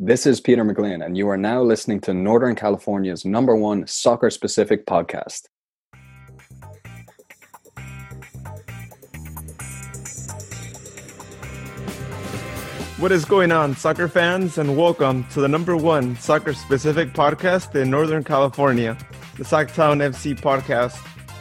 This is Peter McGlynn, and you are now listening to Northern California's number one soccer specific podcast. What is going on, soccer fans, and welcome to the number one soccer specific podcast in Northern California, the Sactown FC podcast,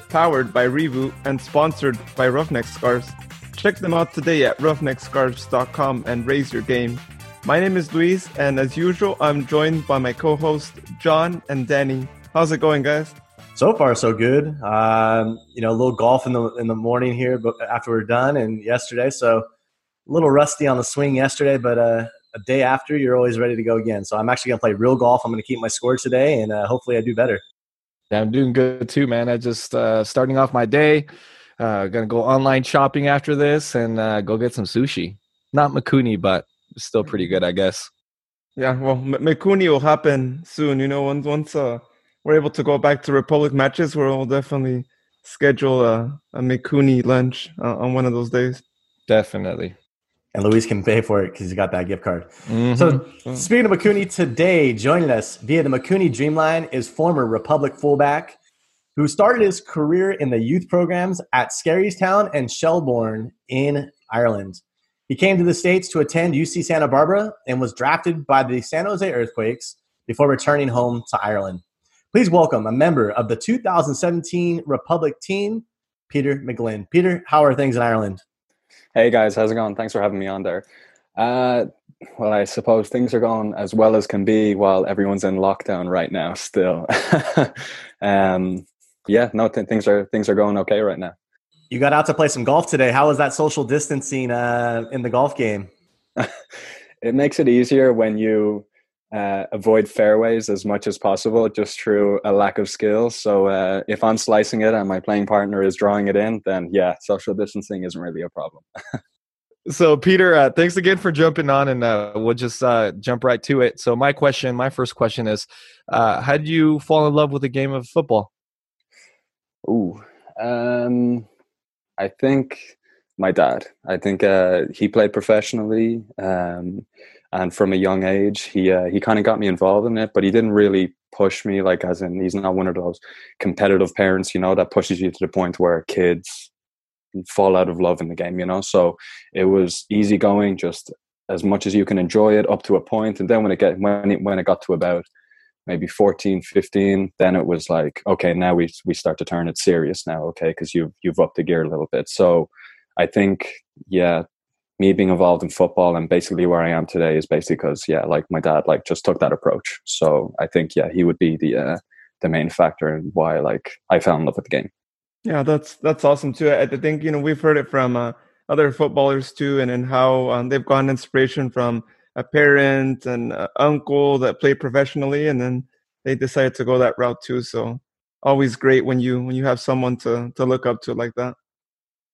powered by Reboot and sponsored by Roughneck Scarves. Check them out today at roughneckscarves.com and raise your game. My name is Luis, and as usual, I'm joined by my co host, John and Danny. How's it going, guys? So far, so good. Um, you know, a little golf in the in the morning here, but after we're done, and yesterday, so a little rusty on the swing yesterday, but uh, a day after, you're always ready to go again. So I'm actually going to play real golf. I'm going to keep my score today, and uh, hopefully I do better. Yeah, I'm doing good too, man. I just uh, starting off my day. Uh, gonna go online shopping after this and uh, go get some sushi. Not Mikuni, but still pretty good, I guess. Yeah, well, M- Mikuni will happen soon. You know, once once uh, we're able to go back to Republic matches, we'll definitely schedule a, a Mikuni lunch uh, on one of those days. Definitely and Luis can pay for it because he's got that gift card. Mm-hmm. So, speaking of Mikuni, today joining us via the Mikuni Dreamline is former Republic fullback who started his career in the youth programs at Skerries Town and Shelbourne in Ireland. He came to the States to attend UC Santa Barbara and was drafted by the San Jose Earthquakes before returning home to Ireland. Please welcome a member of the 2017 Republic team, Peter McGlynn. Peter, how are things in Ireland? Hey guys, how's it going? Thanks for having me on there. Uh, well, I suppose things are going as well as can be while everyone's in lockdown right now. Still, um, yeah, no, th- things are things are going okay right now. You got out to play some golf today. How was that social distancing uh, in the golf game? it makes it easier when you uh, avoid fairways as much as possible just through a lack of skill. So uh, if I'm slicing it and my playing partner is drawing it in, then yeah, social distancing isn't really a problem. so Peter, uh, thanks again for jumping on, and uh, we'll just uh, jump right to it. So my question, my first question is, uh, how did you fall in love with the game of football? Ooh, um, I think my dad. I think he played professionally. Um, and from a young age he uh, he kind of got me involved in it but he didn't really push me like as in he's not one of those competitive parents you know that pushes you to the point where kids fall out of love in the game you know so it was easy going just as much as you can enjoy it up to a point and then when it get when it when it got to about maybe 14 15 then it was like okay now we we start to turn it serious now okay because you've you've upped the gear a little bit so i think yeah me being involved in football and basically where I am today is basically because yeah, like my dad like just took that approach. So I think yeah, he would be the uh, the main factor in why like I fell in love with the game. Yeah, that's that's awesome too. I think you know we've heard it from uh, other footballers too, and and how um, they've gotten inspiration from a parent and uh, uncle that played professionally, and then they decided to go that route too. So always great when you when you have someone to to look up to like that.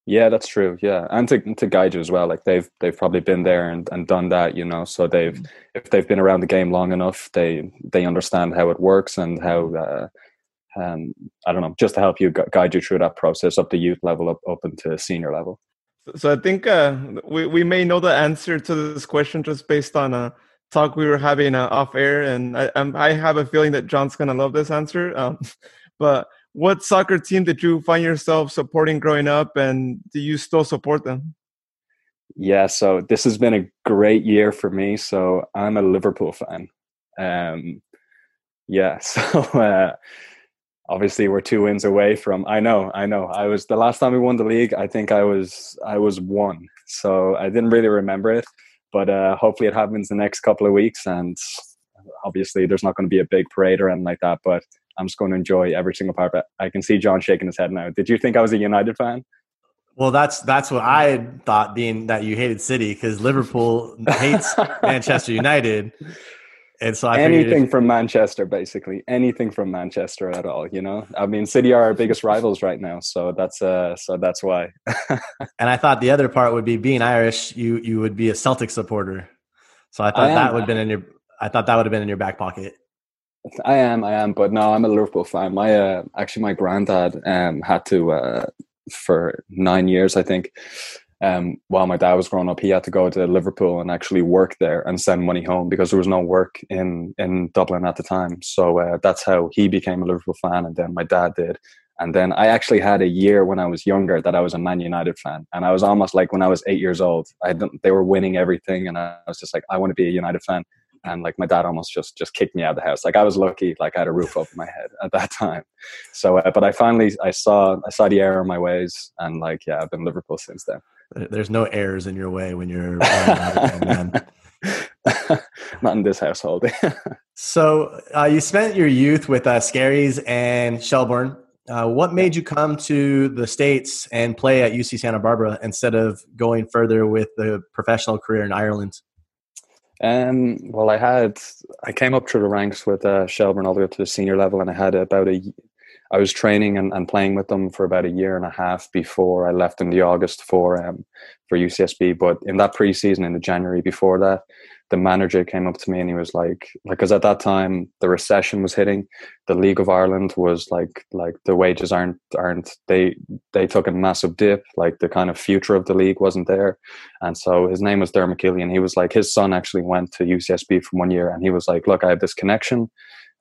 Yeah, that's true. Yeah, and to to guide you as well. Like they've they've probably been there and, and done that, you know. So they've mm. if they've been around the game long enough, they they understand how it works and how. Uh, um, I don't know, just to help you guide you through that process up the youth level up up into senior level. So I think uh, we we may know the answer to this question just based on a talk we were having uh, off air, and I I have a feeling that John's gonna love this answer. Um, but what soccer team did you find yourself supporting growing up and do you still support them yeah so this has been a great year for me so i'm a liverpool fan um yeah so uh obviously we're two wins away from i know i know i was the last time we won the league i think i was i was one so i didn't really remember it but uh hopefully it happens the next couple of weeks and obviously there's not going to be a big parade or anything like that but I'm just going to enjoy every single part. But I can see John shaking his head now. Did you think I was a United fan? Well, that's that's what I thought, being that you hated City because Liverpool hates Manchester United, and so I anything from Manchester, basically anything from Manchester at all. You know, I mean, City are our biggest rivals right now, so that's uh, so that's why. and I thought the other part would be being Irish. You you would be a Celtic supporter, so I thought I that would have been in your. I thought that would have been in your back pocket. I am, I am, but no, I'm a Liverpool fan. My uh, actually, my granddad um had to uh, for nine years, I think. Um, while my dad was growing up, he had to go to Liverpool and actually work there and send money home because there was no work in in Dublin at the time. So uh, that's how he became a Liverpool fan, and then my dad did. And then I actually had a year when I was younger that I was a Man United fan, and I was almost like when I was eight years old, I they were winning everything, and I was just like, I want to be a United fan. And like my dad almost just just kicked me out of the house. Like I was lucky, like I had a roof over my head at that time. So, uh, but I finally I saw I saw the error in my ways, and like yeah, I've been Liverpool since then. There's no errors in your way when you're man. Not in this household. so uh, you spent your youth with uh, Skerries and Shelbourne. Uh, what made you come to the states and play at UC Santa Barbara instead of going further with the professional career in Ireland? Um, well, I had I came up through the ranks with uh, Shelbourne all the way up to the senior level, and I had about a I was training and, and playing with them for about a year and a half before I left in the August for um, for UCSB. But in that preseason, in the January before that, the manager came up to me and he was like, like, because at that time the recession was hitting, the League of Ireland was like, like the wages aren't aren't they they took a massive dip. Like the kind of future of the league wasn't there, and so his name was Dermot Killian. He was like, his son actually went to UCSB for one year, and he was like, look, I have this connection.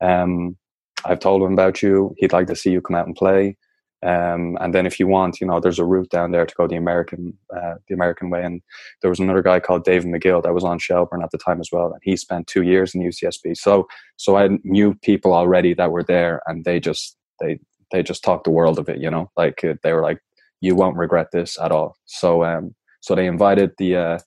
Um, I've told him about you. He'd like to see you come out and play. Um, and then if you want, you know, there's a route down there to go the American, uh, the American way. And there was another guy called David McGill that was on Shelbourne at the time as well, and he spent two years in UCSB. So, so I knew people already that were there, and they just they they just talked the world of it. You know, like uh, they were like, you won't regret this at all. So, um, so they invited the uh,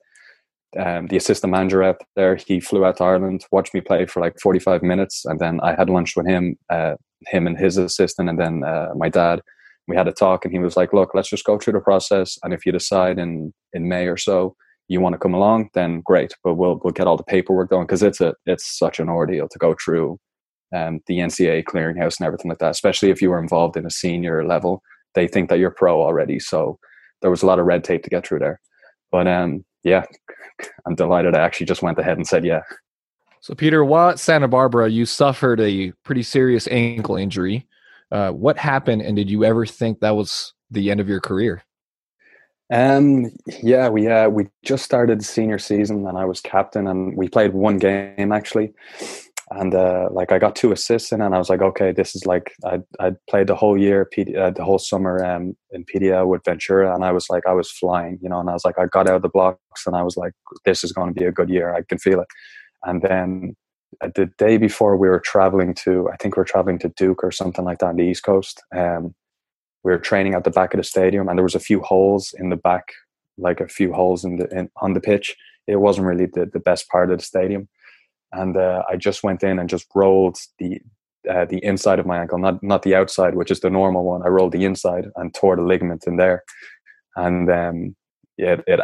um, the assistant manager out there. He flew out to Ireland, watched me play for like 45 minutes, and then I had lunch with him, uh, him and his assistant, and then uh, my dad. We had a talk, and he was like, "Look, let's just go through the process, and if you decide in in May or so you want to come along, then great. But we'll we'll get all the paperwork done because it's a it's such an ordeal to go through um, the NCAA clearinghouse and everything like that. Especially if you were involved in a senior level, they think that you're pro already. So there was a lot of red tape to get through there. But um, yeah, I'm delighted I actually just went ahead and said yeah. So, Peter, while at Santa Barbara, you suffered a pretty serious ankle injury. Uh, what happened, and did you ever think that was the end of your career? Um, yeah, we uh, we just started senior season, and I was captain, and we played one game actually, and uh, like I got two assists in, and I was like, okay, this is like I I played the whole year, uh, the whole summer um, in PDL with Ventura, and I was like, I was flying, you know, and I was like, I got out of the blocks, and I was like, this is going to be a good year, I can feel it, and then uh, the day before we were traveling to, I think we are traveling to Duke or something like that on the East Coast. Um, we were training at the back of the stadium, and there was a few holes in the back, like a few holes in the in, on the pitch. It wasn't really the, the best part of the stadium and uh, I just went in and just rolled the uh, the inside of my ankle, not not the outside, which is the normal one. I rolled the inside and tore the ligament in there, and um, it it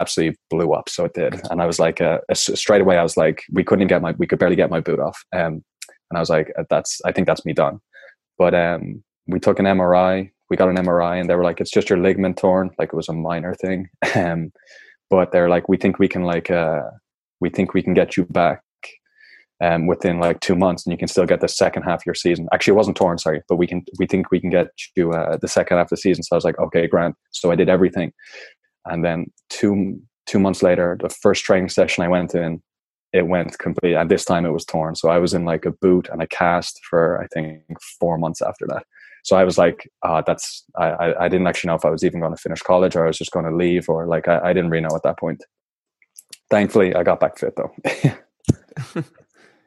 absolutely blew up. So it did, and I was like, uh, straight away, I was like, we couldn't get my, we could barely get my boot off, um, and I was like, uh, that's, I think that's me done. But um, we took an MRI. We got an MRI, and they were like, it's just your ligament torn, like it was a minor thing. Um, but they're like, we think we can like uh, we think we can get you back um, within like two months, and you can still get the second half of your season. Actually, it wasn't torn, sorry, but we can we think we can get you uh, the second half of the season. So I was like, okay, Grant. So I did everything, and then two two months later, the first training session I went in, it went complete, and this time it was torn. So I was in like a boot and a cast for I think four months after that. So I was like, uh, that's I, I didn't actually know if I was even going to finish college or I was just going to leave or like I, I didn't really know at that point thankfully I got back fit though.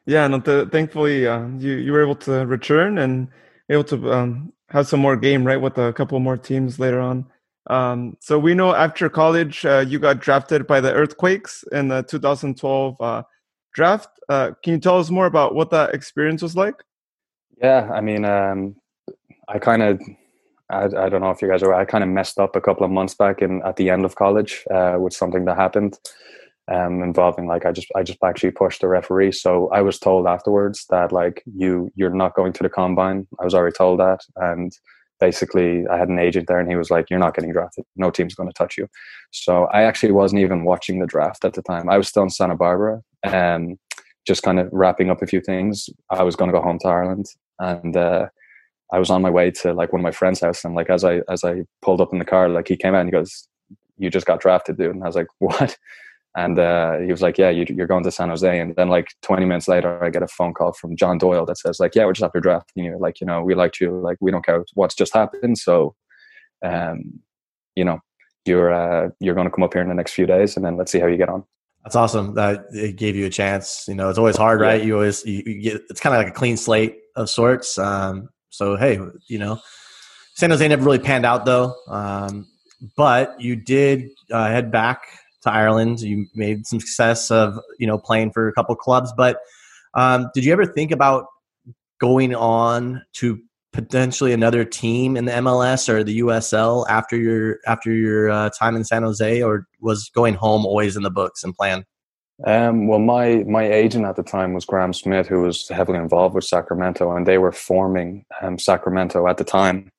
yeah, no, the, thankfully uh, you you were able to return and able to um, have some more game right with a couple more teams later on. Um, so we know after college uh, you got drafted by the Earthquakes in the 2012 uh, draft. Uh, can you tell us more about what that experience was like? Yeah, I mean, um, I kind of. I, I, don't know if you guys are. I kind of messed up a couple of months back in at the end of college uh, with something that happened um, involving like I just I just actually pushed the referee. So I was told afterwards that like you you're not going to the combine. I was already told that, and basically I had an agent there, and he was like, "You're not getting drafted. No team's going to touch you." So I actually wasn't even watching the draft at the time. I was still in Santa Barbara, and um, just kind of wrapping up a few things. I was going to go home to Ireland, and. Uh, I was on my way to like one of my friends' house, and like as I as I pulled up in the car, like he came out and he goes, you just got drafted, dude." And I was like, "What?" And uh, he was like, "Yeah, you, are going to San Jose." And then like 20 minutes later, I get a phone call from John Doyle that says, "Like, yeah, we're just after drafting you. Like, you know, we liked you. Like, we don't care what's just happened. So, um, you know, you're uh, you're going to come up here in the next few days, and then let's see how you get on." That's awesome. That it gave you a chance. You know, it's always hard, right? You always you, you get it's kind of like a clean slate of sorts. Um, so hey, you know, San Jose never really panned out though. Um, but you did uh, head back to Ireland. You made some success of you know playing for a couple clubs, but um, did you ever think about going on to potentially another team in the MLS or the USL after your after your uh, time in San Jose, or was going home always in the books and plan? Um, well, my my agent at the time was Graham Smith, who was heavily involved with Sacramento, and they were forming um, Sacramento at the time.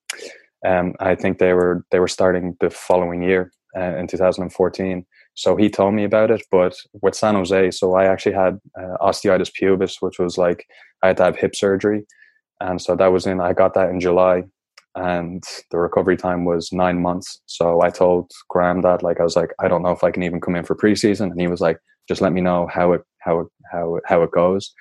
Um, I think they were they were starting the following year uh, in 2014. So he told me about it, but with San Jose, so I actually had uh, osteitis pubis, which was like I had to have hip surgery, and so that was in. I got that in July, and the recovery time was nine months. So I told Graham that, like, I was like, I don't know if I can even come in for preseason, and he was like, just let me know how it how it how it, how it goes.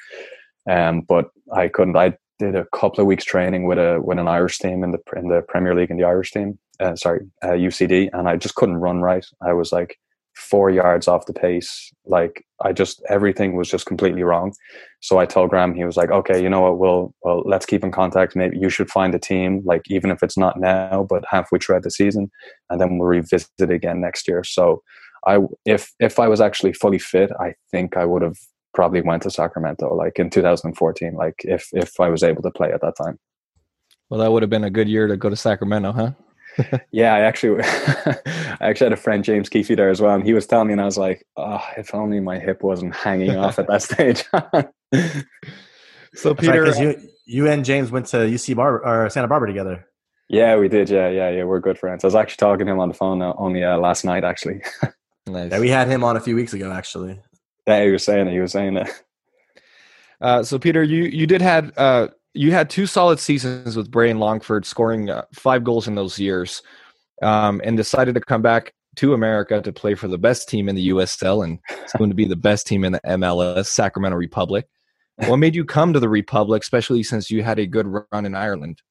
Um, but I couldn't. I did a couple of weeks training with a with an Irish team in the in the Premier League in the Irish team. Uh, sorry, uh, UCD, and I just couldn't run right. I was like four yards off the pace. Like I just everything was just completely wrong. So I told Graham, he was like, "Okay, you know what? We'll well let's keep in contact. Maybe you should find a team, like even if it's not now, but halfway throughout the season, and then we'll revisit it again next year." So I if if I was actually fully fit, I think I would have probably went to Sacramento like in 2014. Like if if I was able to play at that time. Well, that would have been a good year to go to Sacramento, huh? Yeah, I actually, I actually had a friend James Keefe there as well, and he was telling me, and I was like, "Oh, if only my hip wasn't hanging off at that stage." so, Peter, right, you, you and James went to UC Bar or Santa Barbara together. Yeah, we did. Yeah, yeah, yeah. We're good friends. I was actually talking to him on the phone uh, only uh, last night, actually. nice. Yeah, we had him on a few weeks ago, actually. Yeah, he was saying it. He was saying it. Uh, so, Peter, you you did had uh, you had two solid seasons with Bray and Longford, scoring uh, five goals in those years, um, and decided to come back to America to play for the best team in the USL and it's going to be the best team in the MLS, Sacramento Republic. What made you come to the Republic, especially since you had a good run in Ireland?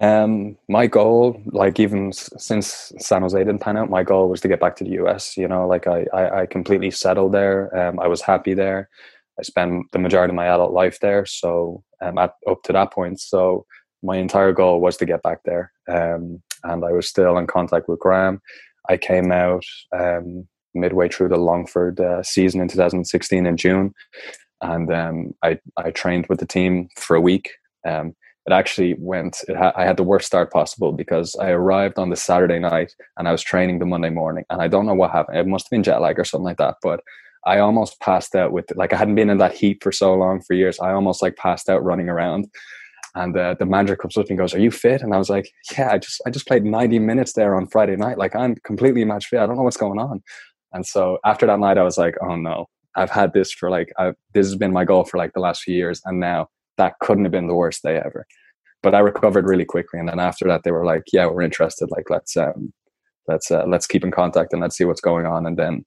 Um, my goal, like even since San Jose didn't pan out, my goal was to get back to the US. You know, like I, I, I completely settled there. Um, I was happy there. I spent the majority of my adult life there. So um, at, up to that point, so my entire goal was to get back there. Um, and I was still in contact with Graham. I came out um, midway through the Longford uh, season in 2016 in June, and um, I I trained with the team for a week. Um, it actually went. It ha- I had the worst start possible because I arrived on the Saturday night and I was training the Monday morning, and I don't know what happened. It must have been jet lag or something like that, but I almost passed out with like I hadn't been in that heat for so long for years. I almost like passed out running around. And uh, the manager comes up and goes, "Are you fit?" And I was like, "Yeah, I just I just played 90 minutes there on Friday night. Like I'm completely match fit. I don't know what's going on." And so after that night, I was like, "Oh no, I've had this for like I've, this has been my goal for like the last few years, and now that couldn't have been the worst day ever." But I recovered really quickly, and then after that, they were like, "Yeah, we're interested. Like let's um, let's uh, let's keep in contact and let's see what's going on." And then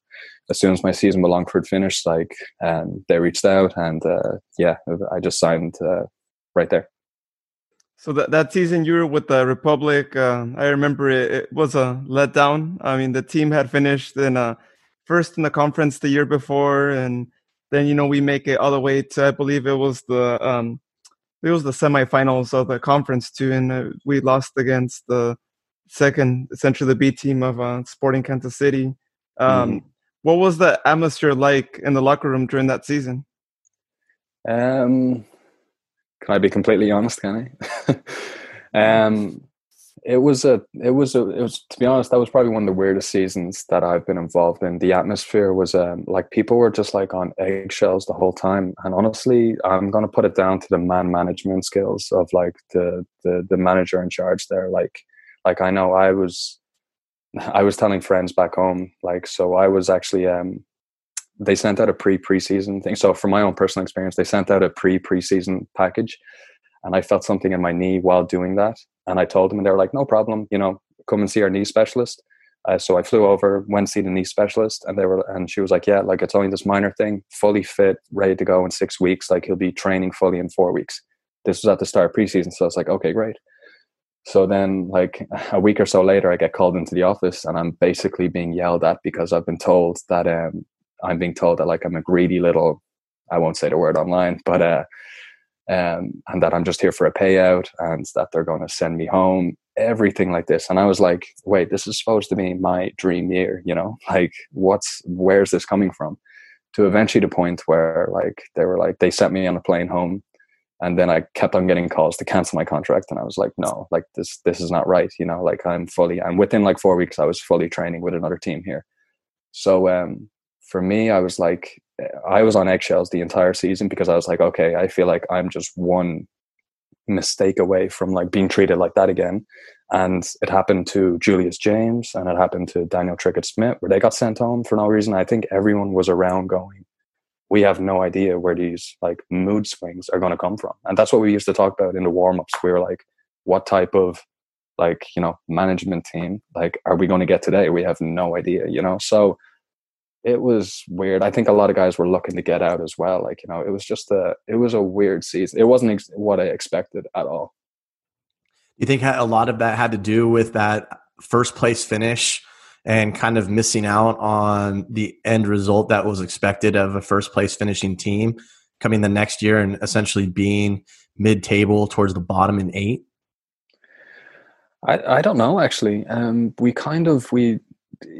as soon as my season with Longford finished, like um, they reached out and uh, yeah, I just signed uh, right there. So that that season you were with the Republic, uh, I remember it, it, was a letdown. I mean, the team had finished in uh, first in the conference the year before, and then you know we make it all the way to I believe it was the um, it was the semifinals of the conference too, and uh, we lost against the second, essentially the B team of uh, Sporting Kansas City. Um, mm-hmm what was the atmosphere like in the locker room during that season? Um, can I be completely honest? Can I? um, it was a, it was a, it was to be honest, that was probably one of the weirdest seasons that I've been involved in. The atmosphere was um, like people were just like on eggshells the whole time, and honestly, I'm gonna put it down to the man management skills of like the the the manager in charge there. Like, like I know I was I was telling friends back home, like, so I was actually, um, they sent out a pre preseason thing. So, from my own personal experience, they sent out a pre preseason package, and I felt something in my knee while doing that. And I told them, and they were like, "No problem, you know, come and see our knee specialist." Uh, so I flew over, went to see the knee specialist, and they were, and she was like, "Yeah, like it's only this minor thing, fully fit, ready to go in six weeks. Like he'll be training fully in four weeks." This was at the start of preseason, so I was like, "Okay, great." So then, like a week or so later, I get called into the office, and I'm basically being yelled at because I've been told that um, I'm being told that like I'm a greedy little, I won't say the word online, but uh, um, and that I'm just here for a payout, and that they're going to send me home, everything like this. And I was like, wait, this is supposed to be my dream year, you know? Like, what's where's this coming from? To eventually the point where like they were like they sent me on a plane home and then I kept on getting calls to cancel my contract, and I was like, no, like this this is not right, you know. Like I'm fully, and within like four weeks, I was fully training with another team here. So um, for me, I was like, I was on eggshells the entire season because I was like, okay, I feel like I'm just one mistake away from like being treated like that again. And it happened to Julius James and it happened to Daniel Trickett Smith, where they got sent home for no reason. I think everyone was around going, we have no idea where these like mood swings are going to come from. And that's what we used to talk about in the warm-ups. We were like what type of like you know management team like are we going to get today? We have no idea you know? So it was weird. I think a lot of guys were looking to get out as well like you know it was just a it was a weird season. It wasn't ex- what i expected at all. You think a lot of that had to do with that first place finish and kind of missing out on the end result that was expected of a first place finishing team coming the next year and essentially being mid table towards the bottom in eight? I, I don't know actually. Um, we kind of we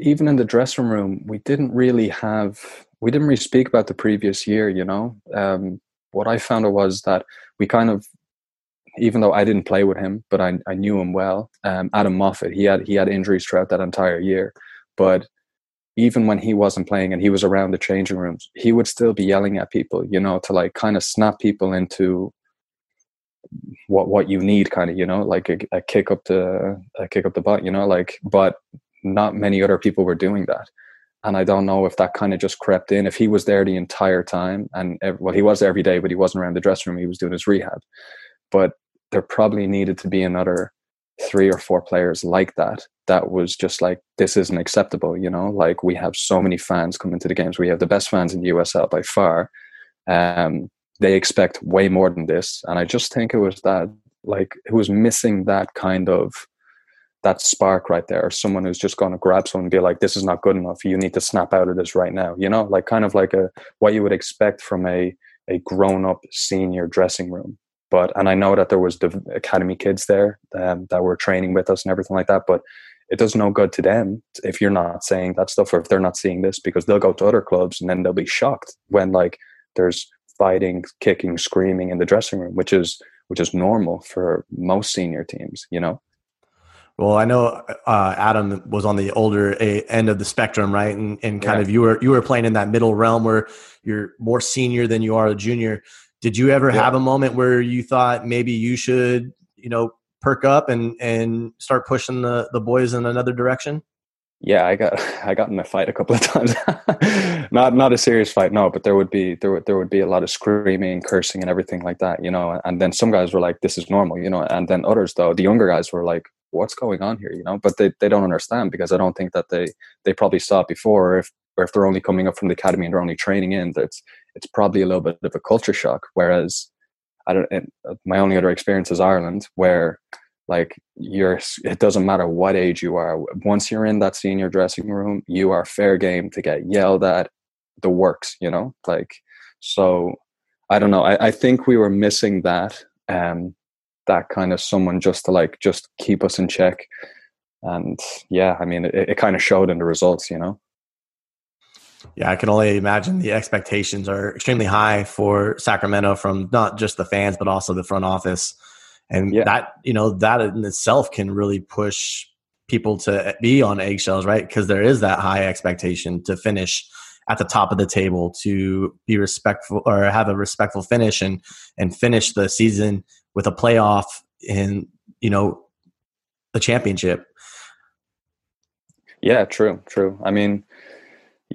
even in the dressing room we didn't really have we didn't really speak about the previous year. You know, um, what I found was that we kind of even though I didn't play with him, but I, I knew him well. Um, Adam Moffat, he had he had injuries throughout that entire year, but even when he wasn't playing and he was around the changing rooms, he would still be yelling at people, you know, to like kind of snap people into what what you need, kind of, you know, like a, a kick up the a kick up the butt, you know, like. But not many other people were doing that and I don't know if that kind of just crept in. If he was there the entire time, and well, he was every day, but he wasn't around the dressing room. He was doing his rehab. But there probably needed to be another three or four players like that that was just like this isn't acceptable you know? Like we have so many fans coming to the games. We have the best fans in the usl by far. Um they expect way more than this. And i just think it was that like it was missing that kind of that spark right there or someone who's just going to grab someone and be like this is not good enough. You need to snap out of this right now you know? Like kind of like a what you would expect from a a grown up senior dressing room but and I know that there was the academy kids there um, that were training with us and everything like that. But it does no good to them if you're not saying that stuff or if they're not seeing this because they'll go to other clubs and then they'll be shocked when like there's fighting, kicking, screaming in the dressing room, which is which is normal for most senior teams. You know. Well, I know uh, Adam was on the older end of the spectrum, right? And, and kind yeah. of you were you were playing in that middle realm where you're more senior than you are a junior. Did you ever yeah. have a moment where you thought maybe you should, you know, perk up and and start pushing the the boys in another direction? Yeah, I got I got in a fight a couple of times. not not a serious fight, no, but there would be there would there would be a lot of screaming, cursing, and everything like that, you know. And then some guys were like, "This is normal," you know. And then others, though, the younger guys were like, "What's going on here?" You know. But they, they don't understand because I don't think that they they probably saw it before. Or if or if they're only coming up from the academy and they're only training in, that's it's probably a little bit of a culture shock. Whereas I don't, my only other experience is Ireland, where like you're, it doesn't matter what age you are. Once you're in that senior dressing room, you are fair game to get yelled at. The works, you know, like so. I don't know. I, I think we were missing that, um, that kind of someone just to like just keep us in check. And yeah, I mean, it, it kind of showed in the results, you know. Yeah, I can only imagine the expectations are extremely high for Sacramento from not just the fans but also the front office, and yeah. that you know that in itself can really push people to be on eggshells, right? Because there is that high expectation to finish at the top of the table, to be respectful or have a respectful finish and and finish the season with a playoff in you know the championship. Yeah, true, true. I mean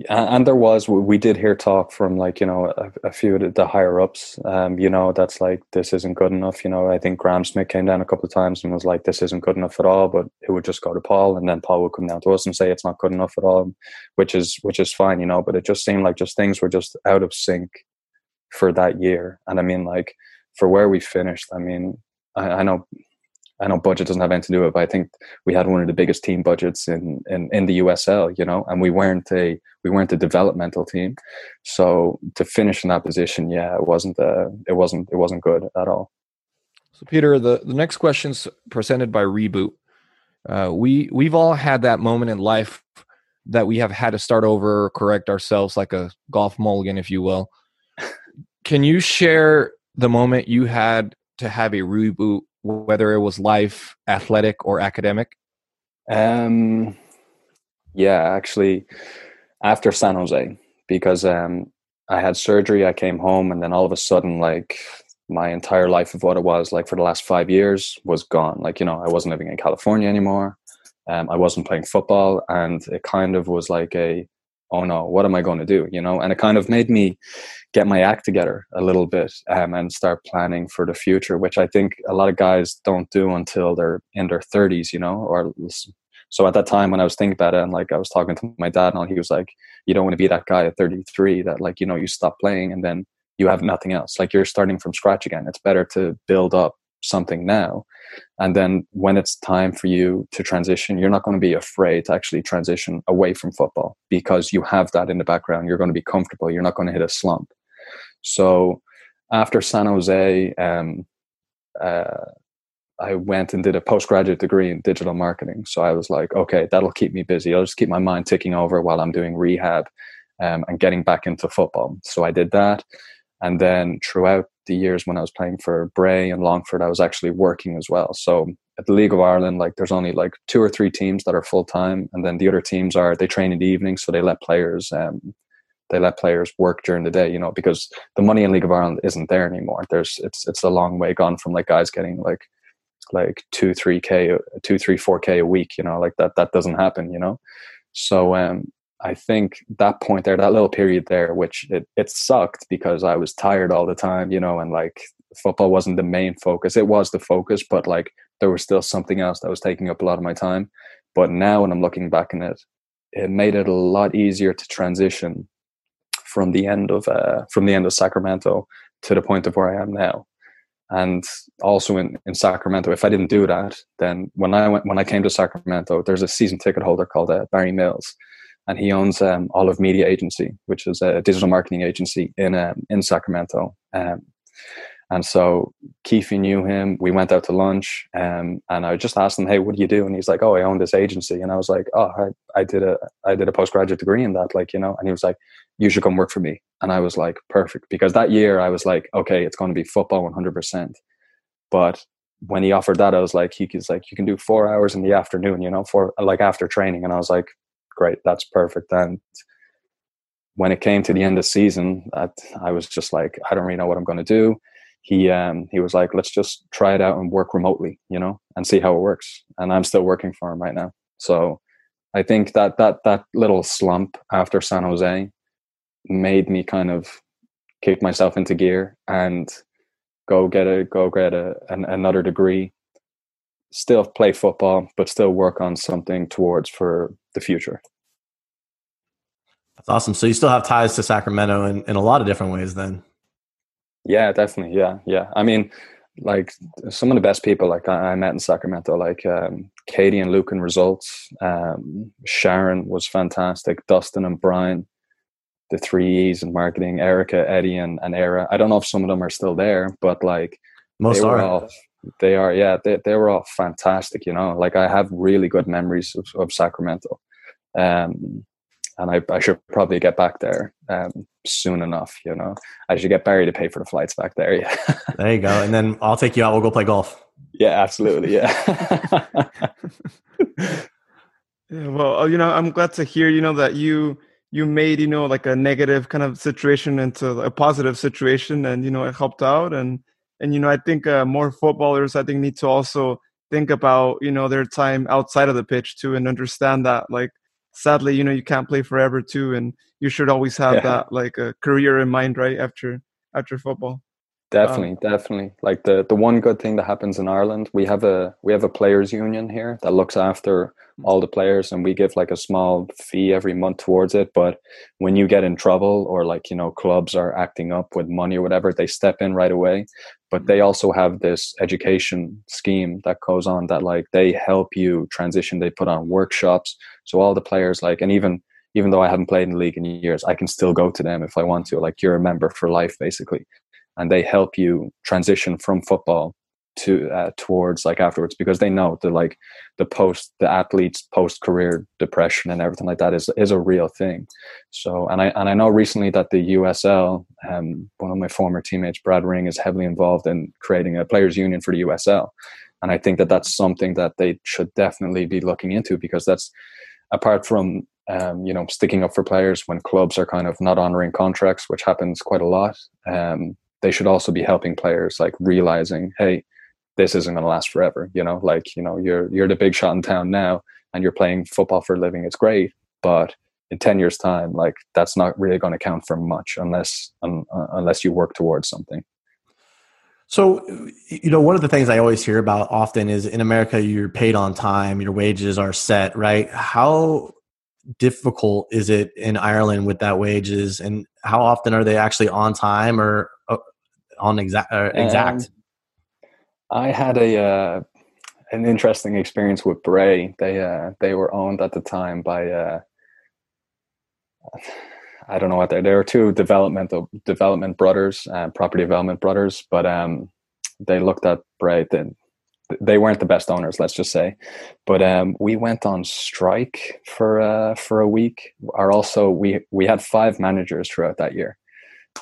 and there was we did hear talk from like you know a, a few of the higher ups um you know that's like this isn't good enough you know i think graham smith came down a couple of times and was like this isn't good enough at all but it would just go to paul and then paul would come down to us and say it's not good enough at all which is which is fine you know but it just seemed like just things were just out of sync for that year. And i mean like for where we finished i mean i, I know I know budget doesn't have anything to do with it, but I think we had one of the biggest team budgets in, in, in the USL, you know, and we weren't a we weren't a developmental team. So to finish in that position, yeah, it wasn't uh, it wasn't it wasn't good at all. So Peter, the, the next question's presented by Reboot. Uh, we we've all had that moment in life that we have had to start over or correct ourselves like a golf mulligan, if you will. Can you share the moment you had to have a reboot whether it was life, athletic, or academic? Um, yeah, actually, after San Jose, because um, I had surgery, I came home, and then all of a sudden, like my entire life of what it was like for the last five years was gone. Like you know, I wasn't living in California anymore. Um, I wasn't playing football, and it kind of was like a oh no, what am I going to do? You know, and it kind of made me get my act together a little bit um, and start planning for the future, which I think a lot of guys don't do until they're in their 30s, you know, or so at that time when I was thinking about it and like I was talking to my dad and all, he was like, you don't want to be that guy at 33 that like, you know, you stop playing and then you have nothing else. Like you're starting from scratch again. It's better to build up something now. And then when it's time for you to transition you're not going to be afraid to actually transition away from football because you have that in the background. You're going to be comfortable. You're not going to hit a slump. So after san jose um, uh, i went and did a postgraduate degree in digital marketing. So i was like okay that'll keep me busy. I'll just keep my mind ticking over while i'm doing rehab um, and getting back into football. So i did that. And then throughout the years when I was playing for Bray and Longford, I was actually working as well. So at the League of Ireland, like there's only like two or three teams that are full time, and then the other teams are they train in the evening, so they let players um, they let players work during the day. You know, because the money in League of Ireland isn't there anymore. There's it's it's a long way gone from like guys getting like like two three k two three four k a week. You know, like that that doesn't happen. You know, so um I think that point there, that little period there, which it, it sucked because I was tired all the time, you know, and like football wasn't the main focus. It was the focus, but like there was still something else that was taking up a lot of my time. But now when I'm looking back in it, it made it a lot easier to transition from the end of uh, from the end of Sacramento to the point of where I am now. And also in, in Sacramento, if I didn't do that, then when I went when I came to Sacramento, there's a season ticket holder called uh, Barry Mills, and he owns um, Olive Media Agency, which is a digital marketing agency in um, in Sacramento. Um, and so Keefe knew him. We went out to lunch, um, and I just asked him, "Hey, what do you do?" And he's like, "Oh, I own this agency." And I was like, "Oh, I, I did a I did a postgraduate degree in that, like you know." And he was like, "You should come work for me." And I was like, "Perfect," because that year I was like, "Okay, it's going to be football 100." percent But when he offered that, I was like, "He's like, you can do four hours in the afternoon, you know, for like after training." And I was like, great, that's perfect. And when it came to the end of season, I, I was just like, I don't really know what I'm going to do. He um, he was like, let's just try it out and work remotely, you know, and see how it works. And I'm still working for him right now. So I think that that that little slump after San Jose made me kind of kick myself into gear and go get a go get a, an, another degree still play football, but still work on something towards for the future. That's awesome. So you still have ties to Sacramento in, in a lot of different ways then. Yeah, definitely. Yeah. Yeah. I mean, like some of the best people like I, I met in Sacramento, like um, Katie and Luke and results. Um, Sharon was fantastic. Dustin and Brian, the three E's in marketing, Erica, Eddie, and, and Era. I don't know if some of them are still there, but like most are. All, they are, yeah. They they were all fantastic. You know, like I have really good memories of, of Sacramento, um, and I, I should probably get back there um, soon enough. You know, I should get Barry to pay for the flights back there. Yeah. there you go, and then I'll take you out. We'll go play golf. Yeah, absolutely. Yeah. yeah. Well, you know, I'm glad to hear. You know that you you made you know like a negative kind of situation into a positive situation, and you know it helped out and and you know i think uh, more footballers i think need to also think about you know their time outside of the pitch too and understand that like sadly, you know, you can't play forever too, and you should always have Yeah. that like a career in mind, right? After after football. Definitely, definitely. Like the the one good thing that happens in Ireland, we have a we have a players union here that looks after all the players and we give like a small fee every month towards it. But when you get in trouble or like, you know, clubs are acting up with money or whatever, they step in right away. But they also have this education scheme that goes on that like they help you transition. They put on workshops. So all the players like and even even though I haven't played in the league in years, I can still go to them if I want to. Like you're a member for life basically and they help you transition from football to uh, towards like afterwards because they know the like the post the athletes post career depression and everything like that is is a real thing. So and i and i know recently that the usl um one of my former teammates brad ring is heavily involved in creating a players union for the usl and i think that that's something that they should definitely be looking into because that's apart from um, you know sticking up for players when clubs are kind of not honoring contracts which happens quite a lot um, they should also be helping players like realizing hey this isn't going to last forever you know like you know you're you're the big shot in town now and you're playing football for a living it's great but in 10 years time like that's not really going to count for much unless um, uh, unless you work towards something So, you know, one of the things I always hear about often is in America, you're paid on time, your wages are set, right? How difficult is it in Ireland with that wages, and how often are they actually on time or uh, on exact? Uh, exact? Um, I had a uh, an interesting experience with Bray. They uh, they were owned at the time by uh, I don't know what they they were two developmental development brothers, uh, property development brothers, but um, they looked at Bray. They, they weren't the best owners, let's just say. But um, we went on strike for uh, for a week. Or also, we we had five managers throughout that year,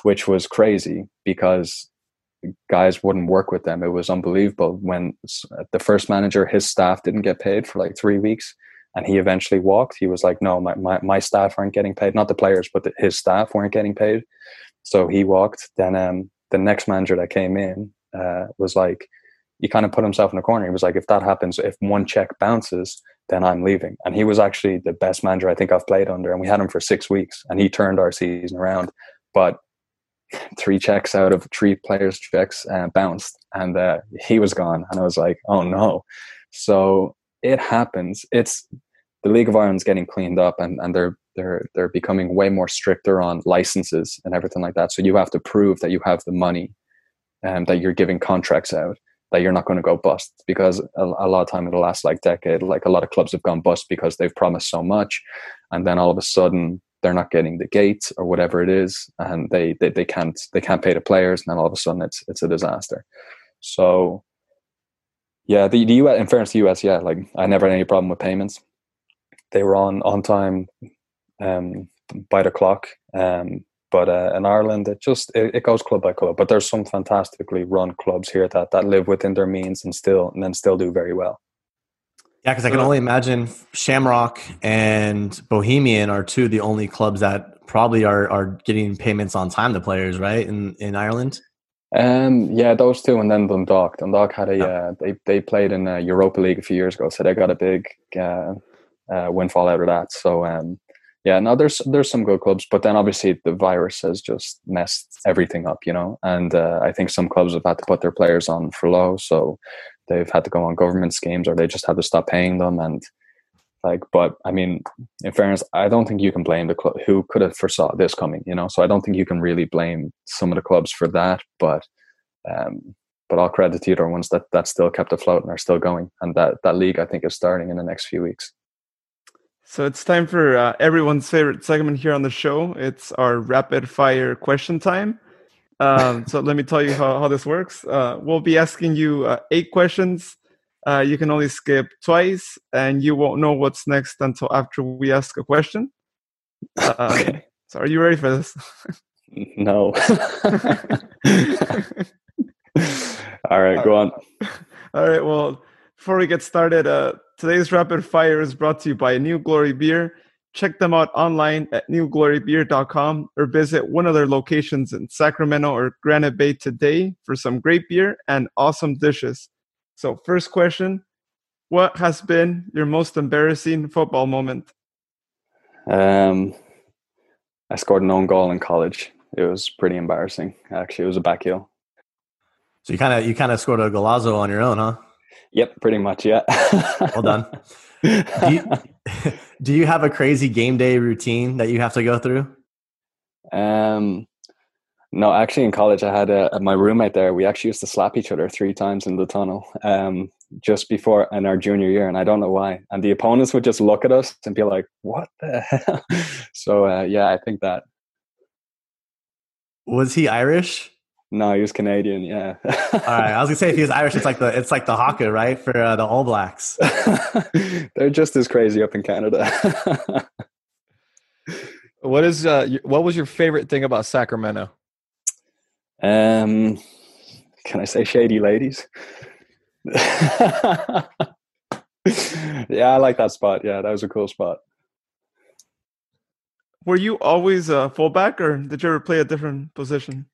which was crazy because guys wouldn't work with them. It was unbelievable. When the first manager, his staff didn't get paid for like three weeks, and he eventually walked. He was like, "No, my my, my staff aren't getting paid. Not the players, but the, his staff weren't getting paid." So he walked. Then um, the next manager that came in uh, was like, he kind of put himself in a corner. He was like, "If that happens, if one check bounces, then I'm leaving." And he was actually the best manager I think I've played under, and we had him for six weeks, and he turned our season around. But three checks out of three players' checks uh, bounced, and uh, he was gone. And I was like, "Oh no!" So it happens. It's the League of Ireland's getting cleaned up, and, and they're they're they're becoming way more stricter on licenses and everything like that. So you have to prove that you have the money, and that you're giving contracts out, that you're not going to go bust. Because a, a lot of time in the last like decade, like a lot of clubs have gone bust because they've promised so much, and then all of a sudden they're not getting the gates or whatever it is, and they they, they can't they can't pay the players, and then all of a sudden it's it's a disaster. So yeah, the, the US, in fairness the US, yeah, like I never had any problem with payments. They were on on time, um, by the clock. Um, but uh, in Ireland, it just it, it, goes club by club. But there's some fantastically run clubs here that that live within their means and still and then still do very well. Yeah, because I can only imagine Shamrock and Bohemian are two of the only clubs that probably are are getting payments on time. The players, right, in in Ireland. Um, yeah, those two, and then Dundalk. Dundalk had a yeah. uh, they they played in uh, Europa League a few years ago, so they got a big uh, uh, windfall out of that. So um, yeah, no, there's there's some good clubs, but then obviously the virus has just messed everything up, you know. And uh, I think some clubs have had to put their players on furlough, so they've had to go on government schemes, or they just had to stop paying them. And like, but I mean, in fairness, I don't think you can blame the club who could have foresaw this coming, you know. So I don't think you can really blame some of the clubs for that, but. Um, but all credit to the ones that that still kept afloat and are still going, and that that league I think is starting in the next few weeks. So it's time for uh, everyone's favorite segment here on the show. It's our rapid fire question time. Um, so let me tell you how, how this works. Uh, we'll be asking you uh, eight questions. Uh, you can only skip twice, and you won't know what's next until after we ask a question. okay. So are you ready for this? no. All right, go on. All right. Well, before we get started, uh, today's rapid fire is brought to you by a New Glory Beer. Check them out online at newglorybeer.com or visit one of their locations in Sacramento or Granite Bay today for some great beer and awesome dishes. So, first question What has been your most embarrassing football moment? Um, I scored an own goal in college. It was pretty embarrassing. Actually, it was a back heel. So you kind of you kind of scored a golazo on your own, huh? Yep, pretty much. Yeah. well done. Do you, do you have a crazy game day routine that you have to go through? Um, no, actually, in college, I had a, my roommate there. We actually used to slap each other three times in the tunnel um, just before in our junior year, and I don't know why. And the opponents would just look at us and be like, "What the hell?" so, uh, yeah, I think that. Was he Irish? No, he was Canadian. Yeah. All right, I was gonna say if he was Irish, it's like the it's like the haka, right, for uh, the All Blacks. They're just as crazy up in Canada. what is uh, what was your favorite thing about Sacramento? Um, can I say shady ladies? yeah, I like that spot. Yeah, that was a cool spot. Were you always a fullback, or did you ever play a different position?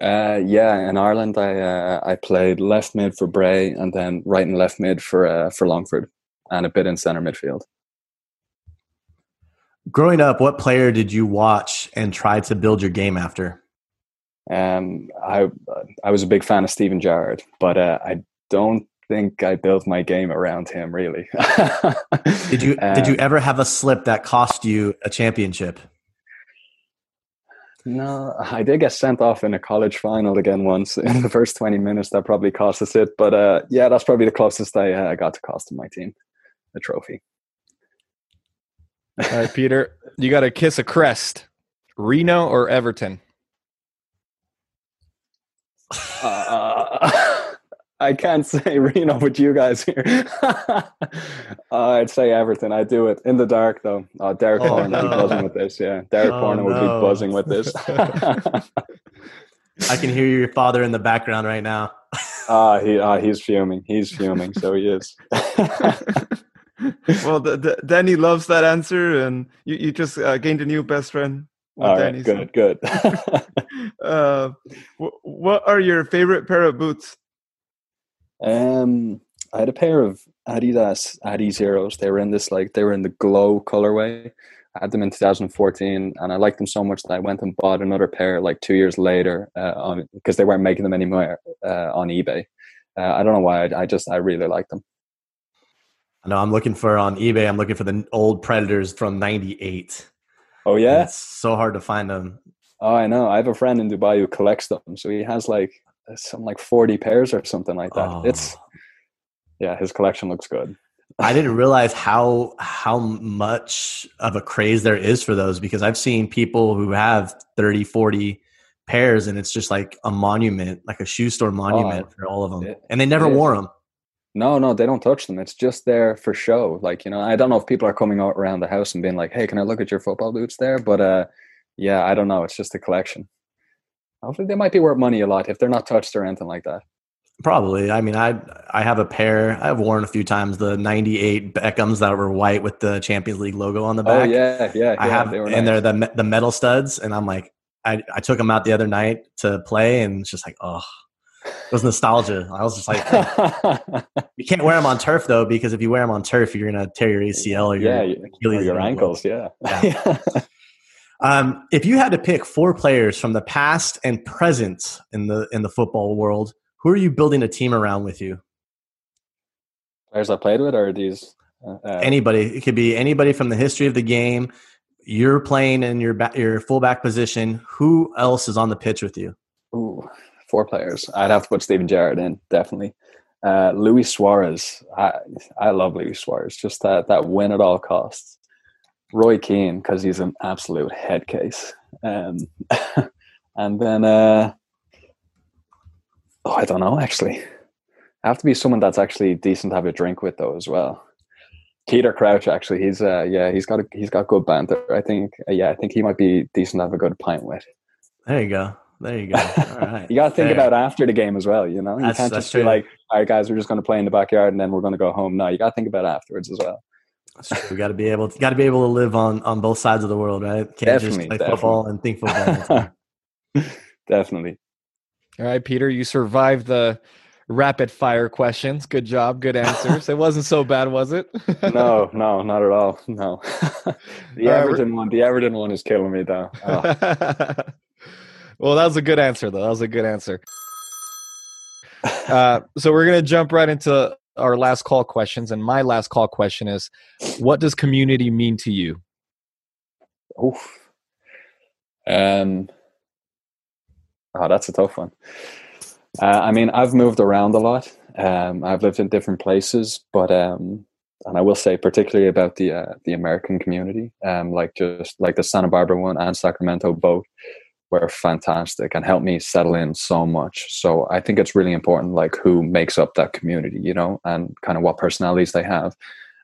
Uh, yeah, in Ireland, I uh, I played left mid for Bray, and then right and left mid for uh, for Longford, and a bit in centre midfield. Growing up, what player did you watch and try to build your game after? Um, I I was a big fan of Steven Gerrard, but uh, I don't think I built my game around him really. did you did you um, ever have a slip that cost you a championship? No, I did get sent off in a college final again once in the first twenty minutes. That probably cost us it, but uh, yeah, that's probably the closest I uh, got to costing my team a trophy. All right, Peter, you got to kiss a crest. Reno or Everton? Uh, I can't say Reno with you guys here. uh, I'd say Everton. I do it in the dark though. Uh, Derek oh, no. would be buzzing with this. Yeah, Derek oh, no. would be buzzing with this. I can hear your father in the background right now. Ah, he uh, he's fuming. He's fuming. So he is. well, the, the, Danny loves that answer, and you, you just uh, gained a new best friend. All right, Danny, good, so. good. uh, what are your favorite pair of boots? Um, I had a pair of Adidas Adizeros. They were in this like they were in the glow colorway. I had them in 2014, and I liked them so much that I went and bought another pair like two years later uh, on because they weren't making them anymore uh, on eBay. Uh, I don't know why. I, I just I really like them. I know I'm looking for on eBay. I'm looking for the old Predators from '98. Oh yeah, and it's so hard to find them. Oh, I know. I have a friend in Dubai who collects them, so he has like some like 40 pairs or something like that. Oh. It's yeah, his collection looks good. I didn't realize how how much of a craze there is for those because I've seen people who have 30, 40 pairs and it's just like a monument, like a shoe store monument oh, for all of them. It, and they never wore them. No, no, they don't touch them. It's just there for show. Like, you know, I don't know if people are coming out around the house and being like, "Hey, can I look at your football boots there?" But uh yeah, I don't know. It's just a collection. Hopefully, they might be worth money a lot if they're not touched or anything like that. Probably. I mean, I I have a pair. I've worn a few times the '98 Beckhams that were white with the Champions League logo on the oh, back. Oh yeah, yeah. I yeah, have, and nice. they're the the metal studs, and I'm like, I I took them out the other night to play, and it's just like, oh, it was nostalgia. I was just like, you can't wear them on turf though, because if you wear them on turf, you're gonna tear your ACL or your yeah, Achilles or your ankles. Yeah. yeah. Um, if you had to pick four players from the past and present in the in the football world, who are you building a team around with you? Players I played with, or these? Uh, uh anybody. It could be anybody from the history of the game. You're playing in your back, your fullback position. Who else is on the pitch with you? Ooh, four players. I'd have to put Steven Gerrard in definitely. Uh, Luis Suarez. I I love Luis Suarez. Just that that win at all costs. Roy Keane because he's an absolute head case. Um, and then, uh, oh, I don't know actually. I have to be someone that's actually decent to have a drink with though as well. Peter Crouch actually, he's uh, yeah, he's got a, he's got good banter. I think uh, yeah, I think he might be decent to have a good pint with. There you go. There you go. All right. you got to think Fair. about after the game as well. You know, you that's, can't just be like, "All right, guys, we're just going to play in the backyard and then we're going to go home." No, you got to think about afterwards as well. We got to be able to got to be able to live on on both sides of the world, right? Can't definitely, just play definitely. football and think football. definitely. All right, Peter, you survived the rapid fire questions. Good job. Good answers. it wasn't so bad, was it? no, no, not at all. No. the Uh, Everton one, the Everton one is killing me though. Oh. well, that was a good answer, though. That was a good answer. Uh, so we're gonna jump right into our last call questions, and my last call question is: What does community mean to you? Oof. Um. Oh, that's a tough one. Uh, I mean, I've moved around a lot. Um, I've lived in different places, but um, and I will say particularly about the uh, the American community, um, like just like the Santa Barbara one and Sacramento both were fantastic and helped me settle in so much. So I think it's really important, like who makes up that community, you know, and kind of what personalities they have.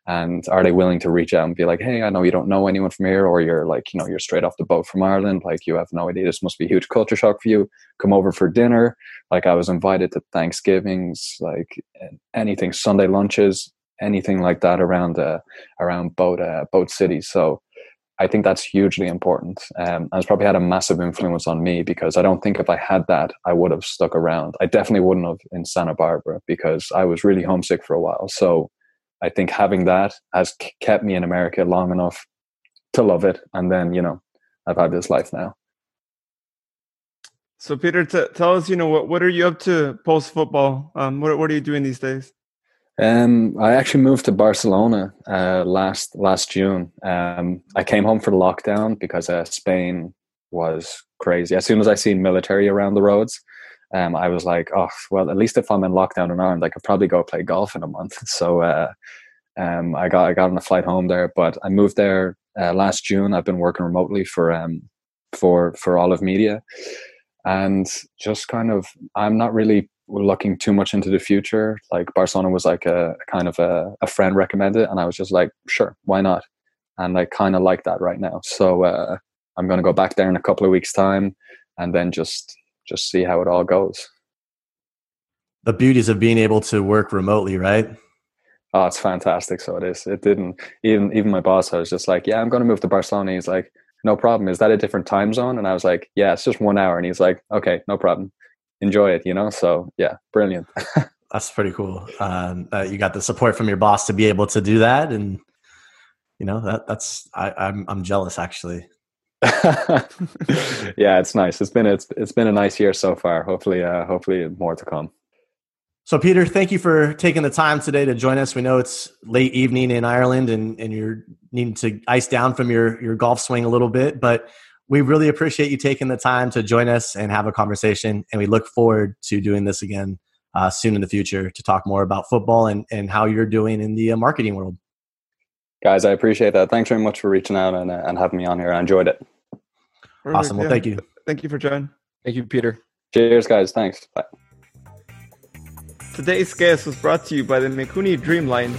And are they willing to reach out and be like hey i know you don't know anyone from here or you're like you know you're straight off the boat from ireland like you have no idea this must be a huge culture shock for you. Come over for dinner. Like i was invited to thanksgivings like anything sunday lunches anything like that around uh, around both uh, both cities. So i think that's hugely important um, and it's probably had a massive influence on me because i don't think if i had that i would have stuck around i definitely wouldn't have in santa barbara because i was really homesick for a while so I think having that has kept me in America long enough to love it, and then you know I've had this life now. So Peter, t- tell us, you know, what what are you up to post football? Um, what what are you doing these days? Um, I actually moved to Barcelona uh, last last June. Um, I came home for lockdown because uh, Spain was crazy. As soon as I seen military around the roads, um, I was like, oh, well, at least if I'm in lockdown in Ireland, I could probably go play golf in a month. So uh, um, I got I got on a flight home there, but I moved there uh, last June. I've been working remotely for um, for for Olive Media, and just kind of I'm not really looking too much into the future. Like Barcelona was like a, kind of a, a, friend recommended, and I was just like, sure, why not? And I kind of like that right now. So uh, I'm going to go back there in a couple of weeks' time, and then just just see how it all goes. The beauties of being able to work remotely, right? Oh, it's fantastic. So it is. It didn't even even my boss. I was just like, yeah, I'm going to move to Barcelona. He's like, no problem. Is that a different time zone? And I was like, yeah, it's just one hour. And he's like, okay, no problem. Enjoy it. You know. So yeah, brilliant. That's pretty cool. Um, uh, you got the support from your boss to be able to do that, and you know that that's I, I'm I'm jealous actually. yeah, it's nice. It's been it's it's been a nice year so far. Hopefully, uh, hopefully more to come. So, Peter, thank you for taking the time today to join us. We know it's late evening in Ireland, and and you're needing to ice down from your your golf swing a little bit, but we really appreciate you taking the time to join us and have a conversation. And we look forward to doing this again uh, soon in the future to talk more about football and and how you're doing in the uh, marketing world. Guys, I appreciate that. Thanks very much for reaching out and, uh, and having me on here. I enjoyed it. Perfect, awesome. Well, yeah. thank you. Thank you for joining. Thank you, Peter. Cheers, guys. Thanks. Bye. Today's guest was brought to you by the Mikuni Dreamline.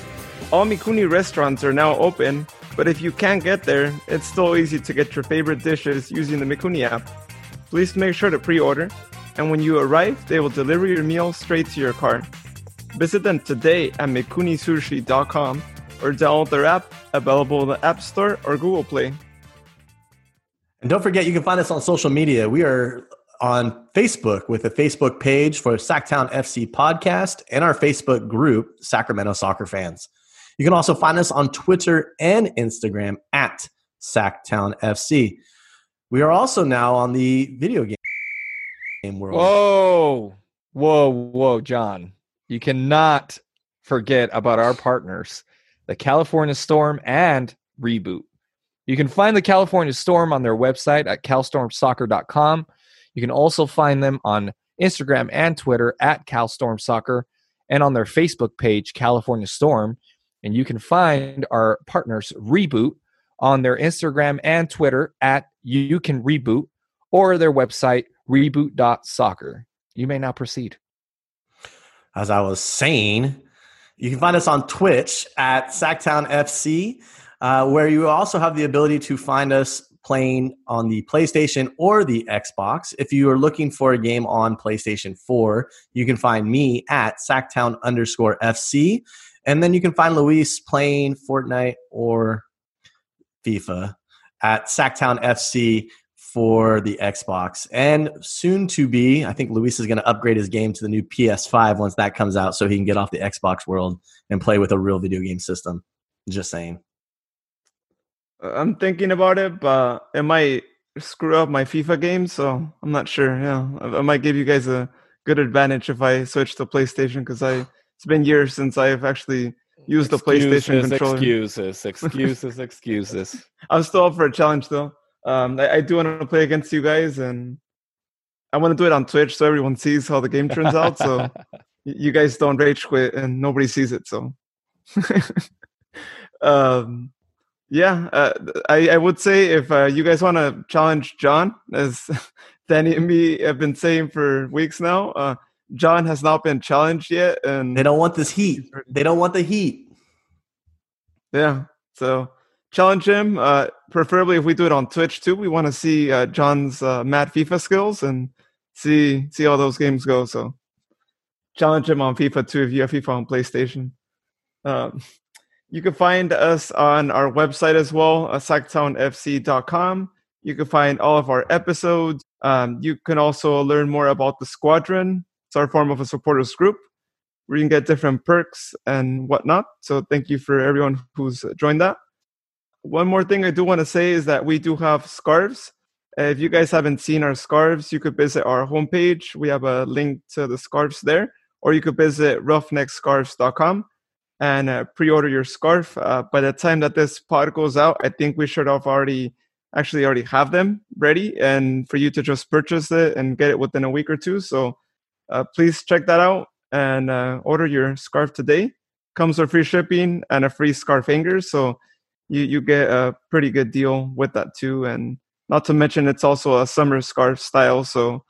All Mikuni restaurants are now open, but if you can't get there, it's still easy to get your favorite dishes using the Mikuni app. Please make sure to pre order, and when you arrive, they will deliver your meal straight to your car. Visit them today at mikunisushi.com or download their app, available in the App Store or Google Play. And don't forget, you can find us on social media. We are on Facebook with a Facebook page for Sactown FC podcast and our Facebook group, Sacramento Soccer Fans. You can also find us on Twitter and Instagram at Sactown FC. We are also now on the video game world. Whoa, whoa, whoa, John. You cannot forget about our partners, the California Storm and Reboot. You can find the California Storm on their website at calstormsoccer.com. You can also find them on Instagram and Twitter at CalStormSoccer and on their Facebook page, California Storm. And you can find our partners Reboot on their Instagram and Twitter at You Can Reboot or their website, reboot.soccer. You may now proceed. As I was saying, you can find us on Twitch at Sactown FC uh, where you also have the ability to find us playing on the PlayStation or the Xbox. If you are looking for a game on PlayStation 4, you can find me at Sactown underscore FC. And then you can find Luis playing Fortnite or FIFA at Sactown FC for the Xbox and soon to be. I think Luis is going to upgrade his game to the new PS5 once that comes out, so he can get off the Xbox world and play with a real video game system. Just saying. Uh, I'm thinking about it, but it might screw up my FIFA game, so I'm not sure. Yeah, I might give you guys a good advantage if I switch to PlayStation because I it's been years since I've actually used excuses, the PlayStation controller. Excuses, excuses, excuses. I'm still up for a challenge though. Um, I, I do want to play against you guys, and I want to do it on Twitch so everyone sees how the game turns out. So you guys don't rage quit, and nobody sees it. So, um, yeah, uh, I, I would say if uh, you guys want to challenge John, as Danny and me have been saying for weeks now, uh, John has not been challenged yet, and they don't want this heat. They don't want the heat. Yeah, so challenge him. Uh, preferably, if we do it on Twitch too, we want to see uh, John's uh, mad FIFA skills and see see how those games go. So challenge him on FIFA too if you have FIFA on PlayStation. Um, you can find us on our website as well, uh, sactownfc.com. You can find all of our episodes. Um, you can also learn more about the squadron. It's our form of a supporters group where you can get different perks and whatnot. So thank you for everyone who's joined that. One more thing I do want to say is that we do have scarves. If you guys haven't seen our scarves, you could visit our homepage. We have a link to the scarves there, or you could visit roughneckscarves.com and uh, pre-order your scarf. Uh, by the time that this pod goes out, I think we should have already actually already have them ready, and for you to just purchase it and get it within a week or two. So uh, please check that out and uh, order your scarf today. Comes with free shipping and a free scarf hanger, so you you get a pretty good deal with that too. And not to mention, it's also a summer scarf style, so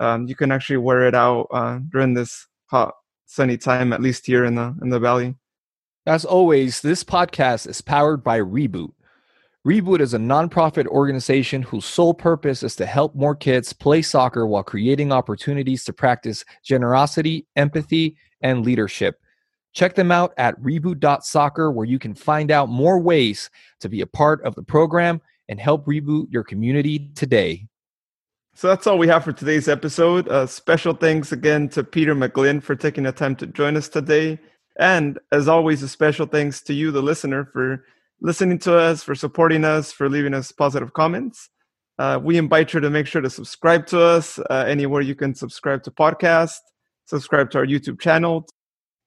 um, you can actually wear it out uh, during this hot sunny time, at least here in the in the valley. As always, this podcast is powered by Reboot. Reboot is a nonprofit organization whose sole purpose is to help more kids play soccer while creating opportunities to practice generosity, empathy, and leadership. Check them out at reboot.soccer, where you can find out more ways to be a part of the program and help reboot your community today. So that's all we have for today's episode. Uh, special thanks again to Peter McGlynn for taking the time to join us today. And as always, a special thanks to you, the listener, for listening to us, for supporting us, for leaving us positive comments. Uh, we invite you to make sure to subscribe to us uh, anywhere you can subscribe to podcast, subscribe to our YouTube channel,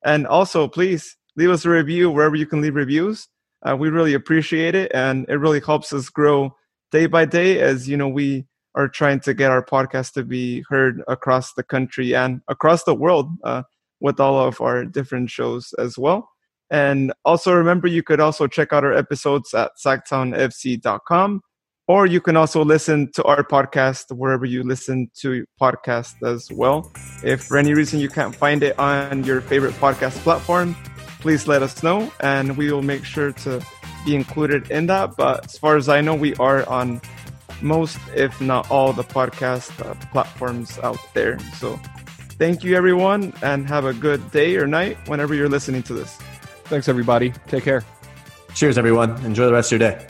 and also please leave us a review wherever you can leave reviews. Uh, we really appreciate it, and it really helps us grow day by day as you know we are trying to get our podcast to be heard across the country and across the world. Uh, with all of our different shows as well. And also remember, you could also check out our episodes at sactownfc.com, or you can also listen to our podcast wherever you listen to podcasts as well. If for any reason you can't find it on your favorite podcast platform, please let us know, and we will make sure to be included in that. But as far as I know, we are on most, if not all, the podcast uh, platforms out there. So Thank you, everyone, and have a good day or night whenever you're listening to this. Thanks, everybody. Take care. Cheers, everyone. Enjoy the rest of your day.